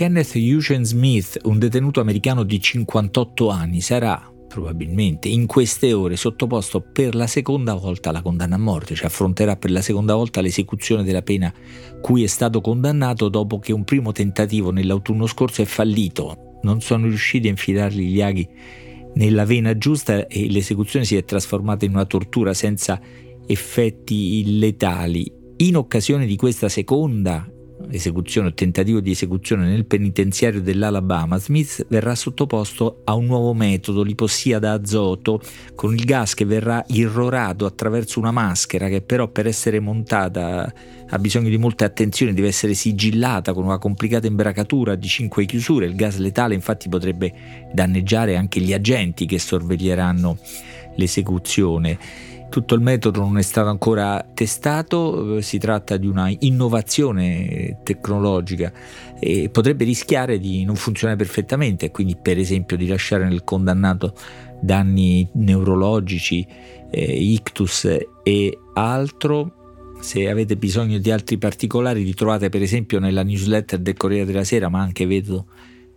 Kenneth Eugene Smith, un detenuto americano di 58 anni, sarà probabilmente in queste ore sottoposto per la seconda volta alla condanna a morte, cioè affronterà per la seconda volta l'esecuzione della pena cui è stato condannato dopo che un primo tentativo nell'autunno scorso è fallito. Non sono riusciti a infilargli gli aghi nella vena giusta e l'esecuzione si è trasformata in una tortura senza effetti letali. In occasione di questa seconda esecuzione o tentativo di esecuzione nel penitenziario dell'Alabama, Smith verrà sottoposto a un nuovo metodo, l'ipossia da azoto, con il gas che verrà irrorato attraverso una maschera che però per essere montata ha bisogno di molta attenzione, deve essere sigillata con una complicata imbracatura di cinque chiusure. Il gas letale infatti potrebbe danneggiare anche gli agenti che sorveglieranno l'esecuzione. Tutto il metodo non è stato ancora testato, eh, si tratta di una innovazione tecnologica e potrebbe rischiare di non funzionare perfettamente, quindi per esempio di lasciare nel condannato danni neurologici, eh, ictus e altro. Se avete bisogno di altri particolari li trovate per esempio nella newsletter del Corriere della Sera, ma anche vedo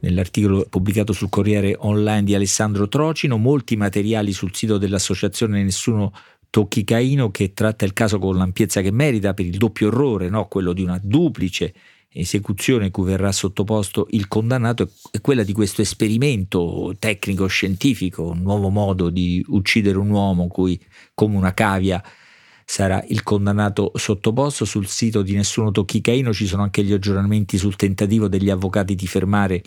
nell'articolo pubblicato sul Corriere Online di Alessandro Trocino, molti materiali sul sito dell'associazione Nessuno Tocchi Caino che tratta il caso con l'ampiezza che merita per il doppio errore, no? quello di una duplice esecuzione cui verrà sottoposto il condannato è quella di questo esperimento tecnico-scientifico, un nuovo modo di uccidere un uomo cui come una cavia sarà il condannato sottoposto. Sul sito di Nessuno Tocchi Caino ci sono anche gli aggiornamenti sul tentativo degli avvocati di fermare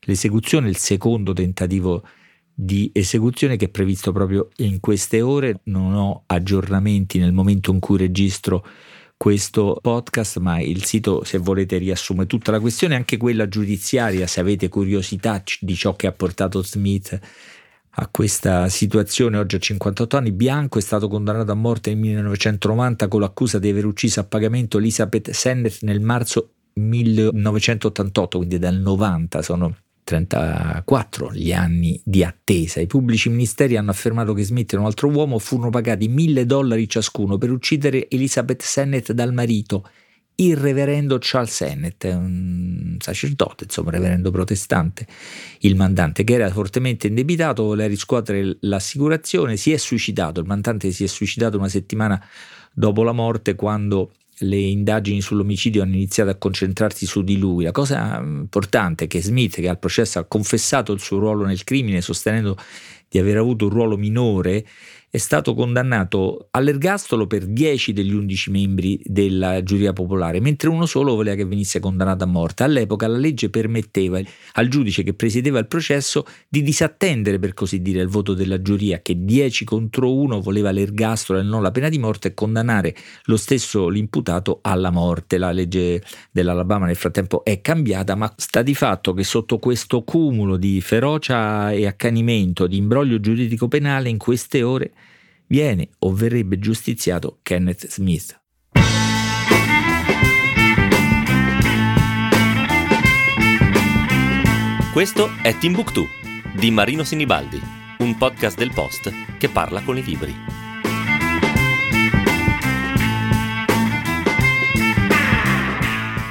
l'esecuzione, il secondo tentativo di esecuzione che è previsto proprio in queste ore. Non ho aggiornamenti nel momento in cui registro questo podcast, ma il sito, se volete, riassume tutta la questione, anche quella giudiziaria, se avete curiosità di ciò che ha portato Smith a questa situazione oggi a 58 anni. Bianco è stato condannato a morte nel 1990 con l'accusa di aver ucciso a pagamento Elizabeth Sennett nel marzo 1988, quindi dal 90 sono 34 gli anni di attesa. I pubblici ministeri hanno affermato che Smith e un altro uomo furono pagati mille dollari ciascuno per uccidere Elizabeth Sennett dal marito, il reverendo Charles Sennett, un sacerdote, insomma, reverendo protestante. Il mandante, che era fortemente indebitato, voleva riscuotere l'assicurazione, si è suicidato. Il mandante si è suicidato una settimana dopo la morte quando le indagini sull'omicidio hanno iniziato a concentrarsi su di lui. La cosa importante è che Smith, che al processo ha confessato il suo ruolo nel crimine, sostenendo di aver avuto un ruolo minore, è stato condannato all'ergastolo per 10 degli 11 membri della giuria popolare, mentre uno solo voleva che venisse condannato a morte. All'epoca la legge permetteva al giudice che presiedeva il processo di disattendere, per così dire, il voto della giuria, che 10 contro 1 voleva l'ergastolo e non la pena di morte, e condannare lo stesso l'imputato alla morte. La legge dell'Alabama nel frattempo è cambiata, ma sta di fatto che sotto questo cumulo di ferocia e accanimento, di imbroglio giuridico penale, in queste ore viene o verrebbe giustiziato Kenneth Smith. Questo è Timbuktu di Marino Sinibaldi, un podcast del Post che parla con i libri.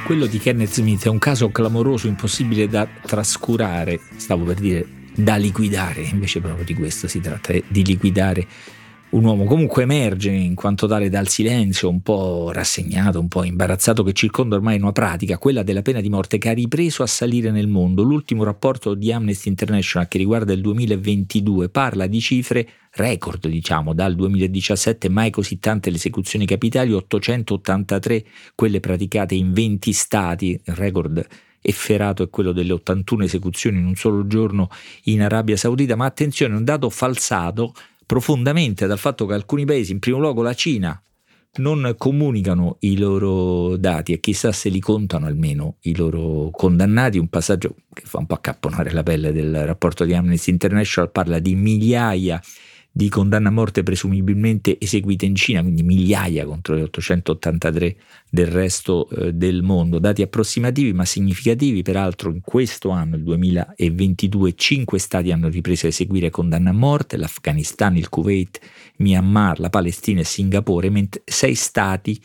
Quello di Kenneth Smith è un caso clamoroso, impossibile da trascurare, stavo per dire da liquidare, invece proprio di questo si tratta, di liquidare un uomo comunque emerge in quanto tale dal silenzio un po' rassegnato, un po' imbarazzato che circonda ormai una pratica, quella della pena di morte che ha ripreso a salire nel mondo. L'ultimo rapporto di Amnesty International che riguarda il 2022 parla di cifre record, diciamo, dal 2017 mai così tante le esecuzioni capitali, 883 quelle praticate in 20 stati, record efferato è quello delle 81 esecuzioni in un solo giorno in Arabia Saudita, ma attenzione, un dato falsato profondamente dal fatto che alcuni paesi, in primo luogo la Cina, non comunicano i loro dati e chissà se li contano almeno i loro condannati, un passaggio che fa un po' accapponare la pelle del rapporto di Amnesty International, parla di migliaia di condanne a morte presumibilmente eseguite in Cina, quindi migliaia contro le 883 del resto eh, del mondo. Dati approssimativi ma significativi, peraltro in questo anno, il 2022, cinque stati hanno ripreso a eseguire condanne a morte, l'Afghanistan, il Kuwait, Myanmar, la Palestina e Singapore, mentre sei stati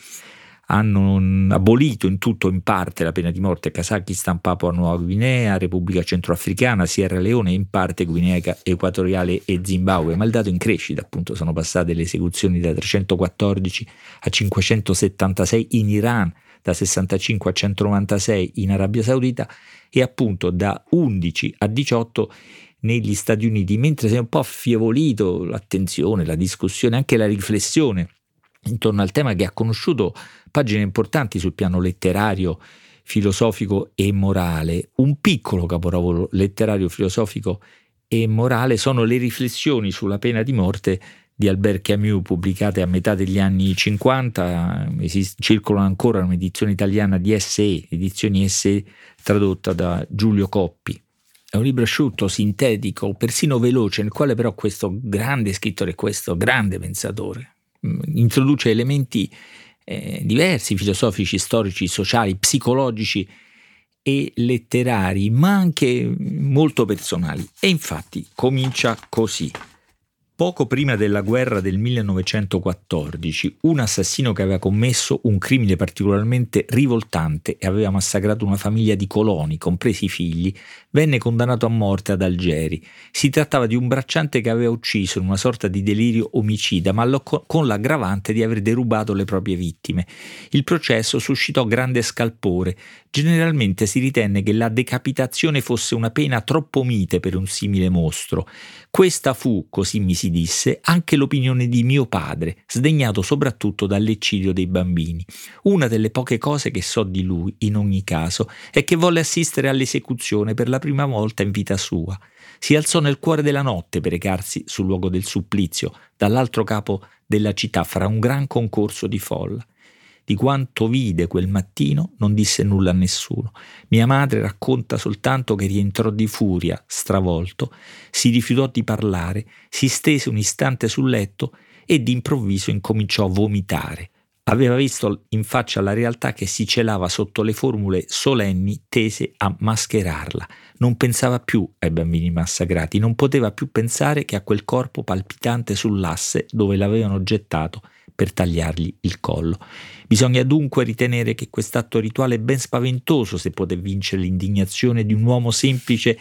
hanno abolito in tutto o in parte la pena di morte Kazakistan, Papua Nuova Guinea, Repubblica Centroafricana, Sierra Leone e in parte Guinea Equatoriale e Zimbabwe, ma il dato in crescita, appunto sono passate le esecuzioni da 314 a 576 in Iran, da 65 a 196 in Arabia Saudita e appunto da 11 a 18 negli Stati Uniti, mentre si è un po' affievolito l'attenzione, la discussione, anche la riflessione intorno al tema che ha conosciuto pagine importanti sul piano letterario, filosofico e morale. Un piccolo capolavoro letterario, filosofico e morale sono le riflessioni sulla pena di morte di Albert Camus pubblicate a metà degli anni 50, esist- circolano ancora un'edizione italiana di SE, edizioni SE tradotta da Giulio Coppi. È un libro asciutto, sintetico, persino veloce, nel quale però questo grande scrittore, questo grande pensatore, introduce elementi eh, diversi, filosofici, storici, sociali, psicologici e letterari, ma anche molto personali. E infatti comincia così. Poco prima della guerra del 1914, un assassino che aveva commesso un crimine particolarmente rivoltante e aveva massacrato una famiglia di coloni, compresi i figli, venne condannato a morte ad Algeri. Si trattava di un bracciante che aveva ucciso in una sorta di delirio omicida, ma con l'aggravante di aver derubato le proprie vittime. Il processo suscitò grande scalpore. Generalmente si ritenne che la decapitazione fosse una pena troppo mite per un simile mostro. Questa fu, così mi si disse, anche l'opinione di mio padre, sdegnato soprattutto dall'eccidio dei bambini. Una delle poche cose che so di lui, in ogni caso, è che volle assistere all'esecuzione per la prima volta in vita sua. Si alzò nel cuore della notte per recarsi sul luogo del supplizio, dall'altro capo della città, fra un gran concorso di folla. Di quanto vide quel mattino non disse nulla a nessuno. Mia madre racconta soltanto che rientrò di furia, stravolto, si rifiutò di parlare, si stese un istante sul letto e d'improvviso incominciò a vomitare. Aveva visto in faccia la realtà che si celava sotto le formule solenni tese a mascherarla. Non pensava più ai bambini massacrati, non poteva più pensare che a quel corpo palpitante sull'asse dove l'avevano gettato per tagliargli il collo. Bisogna dunque ritenere che quest'atto rituale è ben spaventoso se poté vincere l'indignazione di un uomo semplice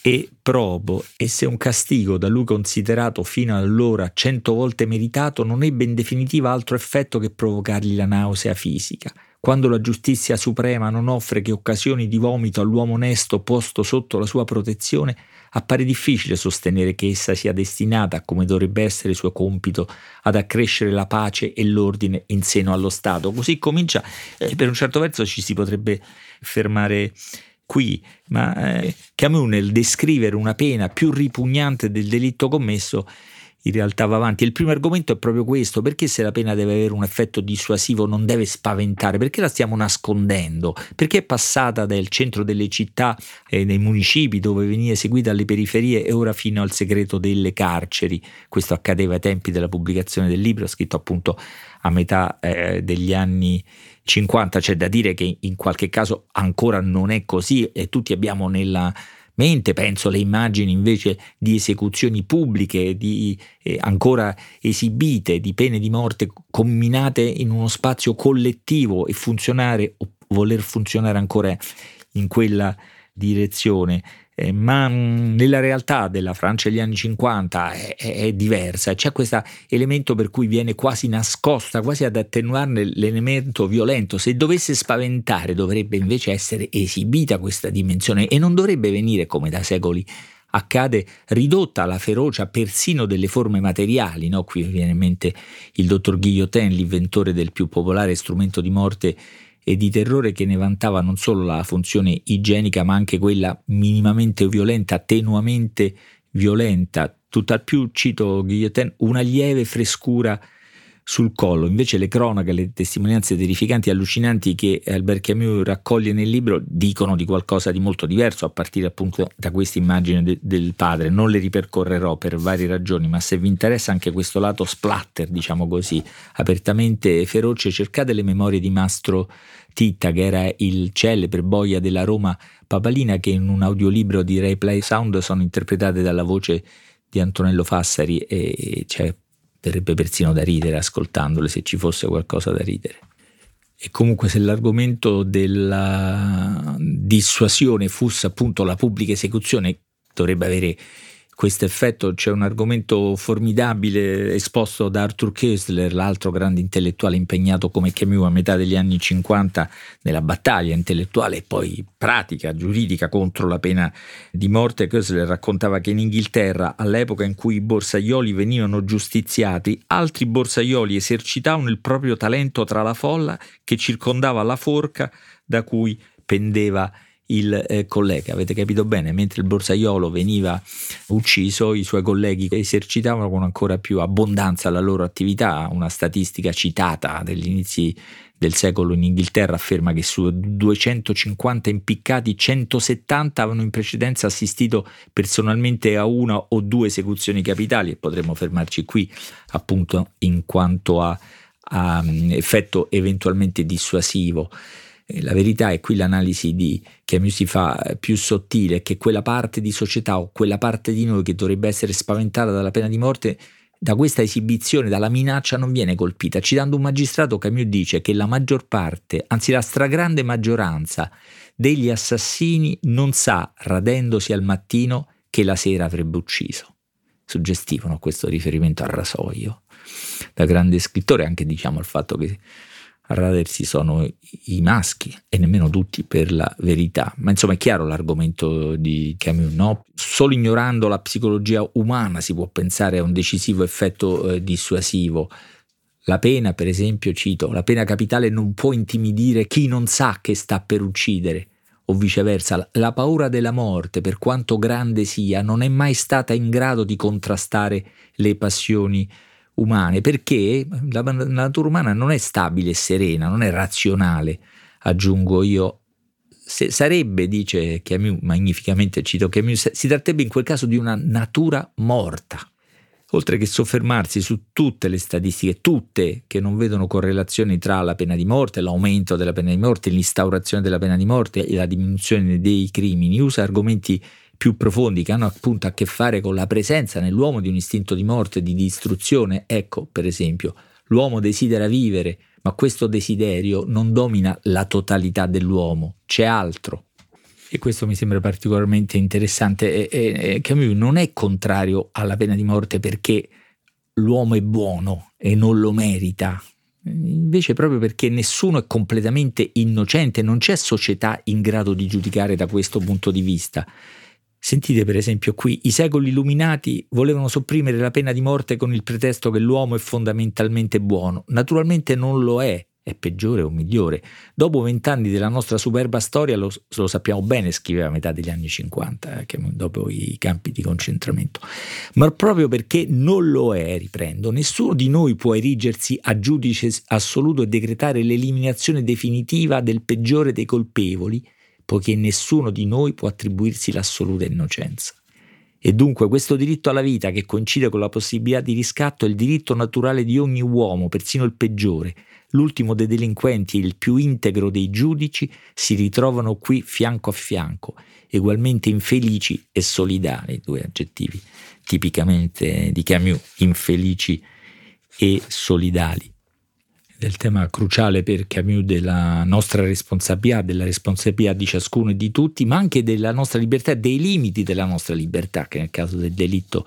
e probo, e se un castigo da lui considerato fino allora cento volte meritato non ebbe in definitiva altro effetto che provocargli la nausea fisica. Quando la giustizia suprema non offre che occasioni di vomito all'uomo onesto posto sotto la sua protezione, appare difficile sostenere che essa sia destinata, come dovrebbe essere suo compito, ad accrescere la pace e l'ordine in seno allo Stato. Così comincia, eh, per un certo verso ci si potrebbe fermare qui, ma eh, Camus nel descrivere una pena più ripugnante del delitto commesso in realtà va avanti. Il primo argomento è proprio questo, perché se la pena deve avere un effetto dissuasivo non deve spaventare, perché la stiamo nascondendo, perché è passata dal centro delle città e dei municipi dove veniva eseguita alle periferie e ora fino al segreto delle carceri. Questo accadeva ai tempi della pubblicazione del libro, scritto appunto a metà eh, degli anni 50, c'è da dire che in qualche caso ancora non è così e tutti abbiamo nella mente, penso alle immagini invece di esecuzioni pubbliche, di, eh, ancora esibite, di pene di morte combinate in uno spazio collettivo e funzionare o voler funzionare ancora in quella direzione eh, ma mm, nella realtà della Francia degli anni 50 è, è, è diversa, c'è questo elemento per cui viene quasi nascosta, quasi ad attenuarne l'elemento violento, se dovesse spaventare dovrebbe invece essere esibita questa dimensione e non dovrebbe venire come da secoli accade ridotta alla ferocia persino delle forme materiali. No? Qui viene in mente il dottor Guillotin, l'inventore del più popolare strumento di morte e di terrore che ne vantava non solo la funzione igienica ma anche quella minimamente violenta, tenuamente violenta. Tutt'al più, cito Guillotin, una lieve frescura sul collo. Invece le cronache, le testimonianze terrificanti e allucinanti che Albert Camus raccoglie nel libro dicono di qualcosa di molto diverso a partire appunto da questa immagine de- del padre. Non le ripercorrerò per varie ragioni, ma se vi interessa anche questo lato splatter, diciamo così, apertamente feroce, cercate le memorie di Mastro Titta, che era il celebre boia della Roma papalina, che in un audiolibro di Ray Play Sound sono interpretate dalla voce di Antonello Fassari e c'è verrebbe persino da ridere ascoltandole se ci fosse qualcosa da ridere. E comunque se l'argomento della dissuasione fosse appunto la pubblica esecuzione, dovrebbe avere questo effetto. C'è un argomento formidabile esposto da Arthur Koestler, l'altro grande intellettuale impegnato come Camus a metà degli anni 50 nella battaglia intellettuale e poi pratica, giuridica contro la pena di morte. Koestler raccontava che in Inghilterra, all'epoca in cui i borsaioli venivano giustiziati, altri borsaioli esercitavano il proprio talento tra la folla che circondava la forca da cui pendeva il eh, collega. Avete capito bene? Mentre il borsaiolo veniva ucciso, i suoi colleghi esercitavano con ancora più abbondanza la loro attività. Una statistica citata degli inizi del secolo in Inghilterra afferma che su 250 impiccati 170 avevano in precedenza assistito personalmente a una o due esecuzioni capitali e potremmo fermarci qui appunto in quanto a, a mm, effetto eventualmente dissuasivo. La verità è qui l'analisi di Camus si fa eh, più sottile, che quella parte di società o quella parte di noi che dovrebbe essere spaventata dalla pena di morte da questa esibizione, dalla minaccia non viene colpita. Citando un magistrato, Camus dice che la maggior parte, anzi la stragrande maggioranza degli assassini non sa, radendosi al mattino, che la sera avrebbe ucciso. Suggestivo questo riferimento al rasoio. Da grande scrittore anche diciamo il fatto che radersi sono i maschi e nemmeno tutti per la verità. Ma insomma è chiaro l'argomento di Camus, no? Solo ignorando la psicologia umana si può pensare a un decisivo effetto eh, dissuasivo. La pena, per esempio, cito, la pena capitale non può intimidire chi non sa che sta per uccidere, o viceversa, la paura della morte, per quanto grande sia, non è mai stata in grado di contrastare le passioni umane, perché la, la natura umana non è stabile e serena, non è razionale, aggiungo io. Se, sarebbe, dice Camus, magnificamente cito Camus, si tratterebbe in quel caso di una natura morta. Oltre che soffermarsi su tutte le statistiche, tutte che non vedono correlazioni tra la pena di morte, l'aumento della pena di morte, l'instaurazione della pena di morte e la diminuzione dei crimini, usa argomenti più profondi che hanno appunto a che fare con la presenza nell'uomo di un istinto di morte, di distruzione. Ecco, per esempio, l'uomo desidera vivere, ma questo desiderio non domina la totalità dell'uomo, c'è altro. E questo mi sembra particolarmente interessante. E, e, Camus non è contrario alla pena di morte perché l'uomo è buono e non lo merita, invece proprio perché nessuno è completamente innocente, non c'è società in grado di giudicare da questo punto di vista. Sentite per esempio qui, i secoli illuminati volevano sopprimere la pena di morte con il pretesto che l'uomo è fondamentalmente buono. Naturalmente non lo è, è peggiore o migliore. Dopo vent'anni della nostra superba storia, lo, lo, sappiamo bene, scriveva a metà degli anni 50, eh, dopo i campi di concentramento. Ma proprio perché non lo è, riprendo, nessuno di noi può erigersi a giudice assoluto e decretare l'eliminazione definitiva del peggiore dei colpevoli poiché nessuno di noi può attribuirsi l'assoluta innocenza. E dunque questo diritto alla vita, che coincide con la possibilità di riscatto, è il diritto naturale di ogni uomo, persino il peggiore. L'ultimo dei delinquenti e il più integro dei giudici si ritrovano qui fianco a fianco, ugualmente infelici e solidali, due aggettivi tipicamente di Camus, infelici e solidali del tema cruciale per Camus della nostra responsabilità, della responsabilità di ciascuno e di tutti, ma anche della nostra libertà, dei limiti della nostra libertà, che nel caso del delitto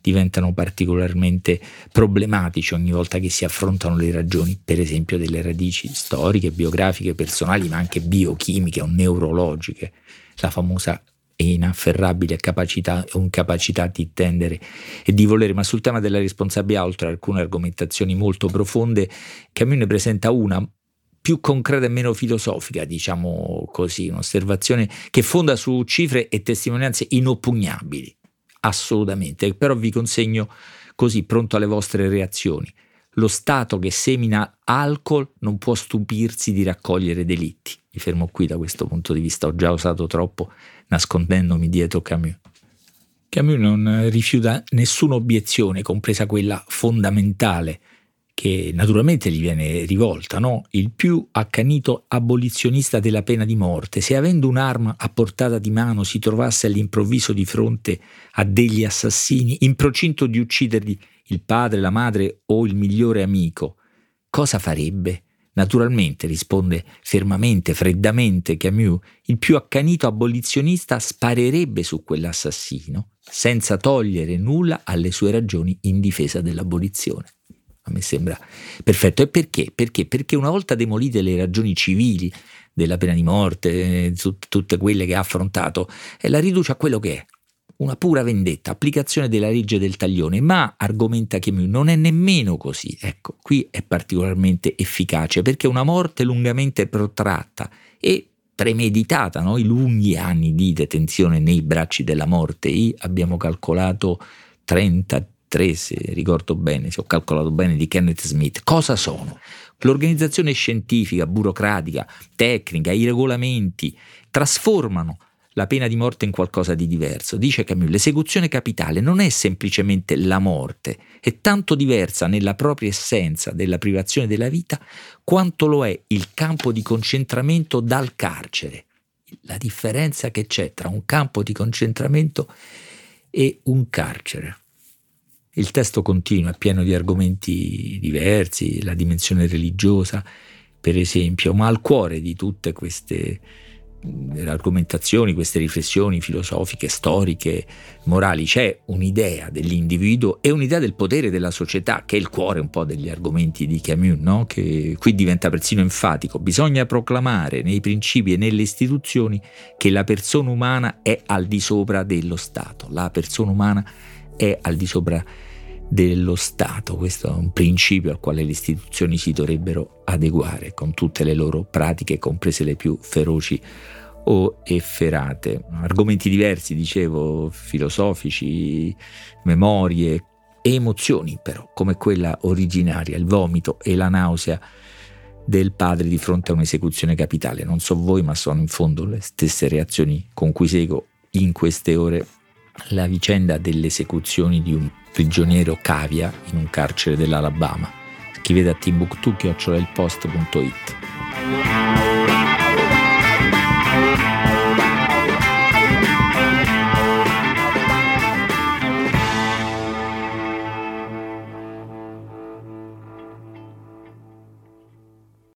diventano particolarmente problematici ogni volta che si affrontano le ragioni, per esempio delle radici storiche, biografiche, personali, ma anche biochimiche o neurologiche, la famosa e inafferrabile capacità o incapacità di intendere e di volere, ma sul tema della responsabilità, oltre a alcune argomentazioni molto profonde, Camus ne presenta una più concreta e meno filosofica, diciamo così, un'osservazione che fonda su cifre e testimonianze inoppugnabili, assolutamente, però vi consegno così pronto alle vostre reazioni. Lo Stato che semina alcol non può stupirsi di raccogliere delitti. Mi fermo qui da questo punto di vista, ho già usato troppo nascondendomi dietro Camus. Camus non rifiuta nessuna obiezione, compresa quella fondamentale, che naturalmente gli viene rivolta, no? il più accanito abolizionista della pena di morte, se avendo un'arma a portata di mano si trovasse all'improvviso di fronte a degli assassini in procinto di uccidergli il padre, la madre o il migliore amico, cosa farebbe? Naturalmente, risponde fermamente, freddamente Camus, il più accanito abolizionista sparerebbe su quell'assassino senza togliere nulla alle sue ragioni in difesa dell'abolizione. A me sembra perfetto. E perché? Perché? Perché una volta demolite le ragioni civili della pena di morte, tutte quelle che ha affrontato, la riduce a quello che è, una pura vendetta, applicazione della legge del taglione, ma argomenta Camus non è nemmeno così. Ecco, qui è particolarmente efficace perché una morte lungamente protratta e premeditata, no? i lunghi anni di detenzione nei bracci della morte, I abbiamo calcolato 33, se ricordo bene, se ho calcolato bene, di Kenneth Smith. Cosa sono? L'organizzazione scientifica, burocratica, tecnica, i regolamenti trasformano la pena di morte in qualcosa di diverso. Dice Camus, l'esecuzione capitale non è semplicemente la morte, è tanto diversa nella propria essenza della privazione della vita quanto lo è il campo di concentramento dal carcere. La differenza che c'è tra un campo di concentramento e un carcere. Il testo continua, è pieno di argomenti diversi, la dimensione religiosa, per esempio, ma al cuore di tutte queste argomentazioni, queste riflessioni filosofiche, storiche, morali, c'è un'idea dell'individuo e un'idea del potere della società, che è il cuore un po' degli argomenti di Camus, no? che qui diventa persino enfatico. Bisogna proclamare nei principi e nelle istituzioni che la persona umana è al di sopra dello Stato, la persona umana è al di sopra dello Stato. Questo è un principio al quale le istituzioni si dovrebbero adeguare con tutte le loro pratiche, comprese le più feroci o efferate. Argomenti diversi, dicevo, filosofici, memorie e emozioni però, come quella originaria, il vomito e la nausea del padre di fronte a un'esecuzione capitale. Non so voi, ma sono in fondo le stesse reazioni con cui seguo in queste ore la vicenda delle esecuzioni di un prigioniero cavia in un carcere dell'Alabama. Scrivete a timbuktu.it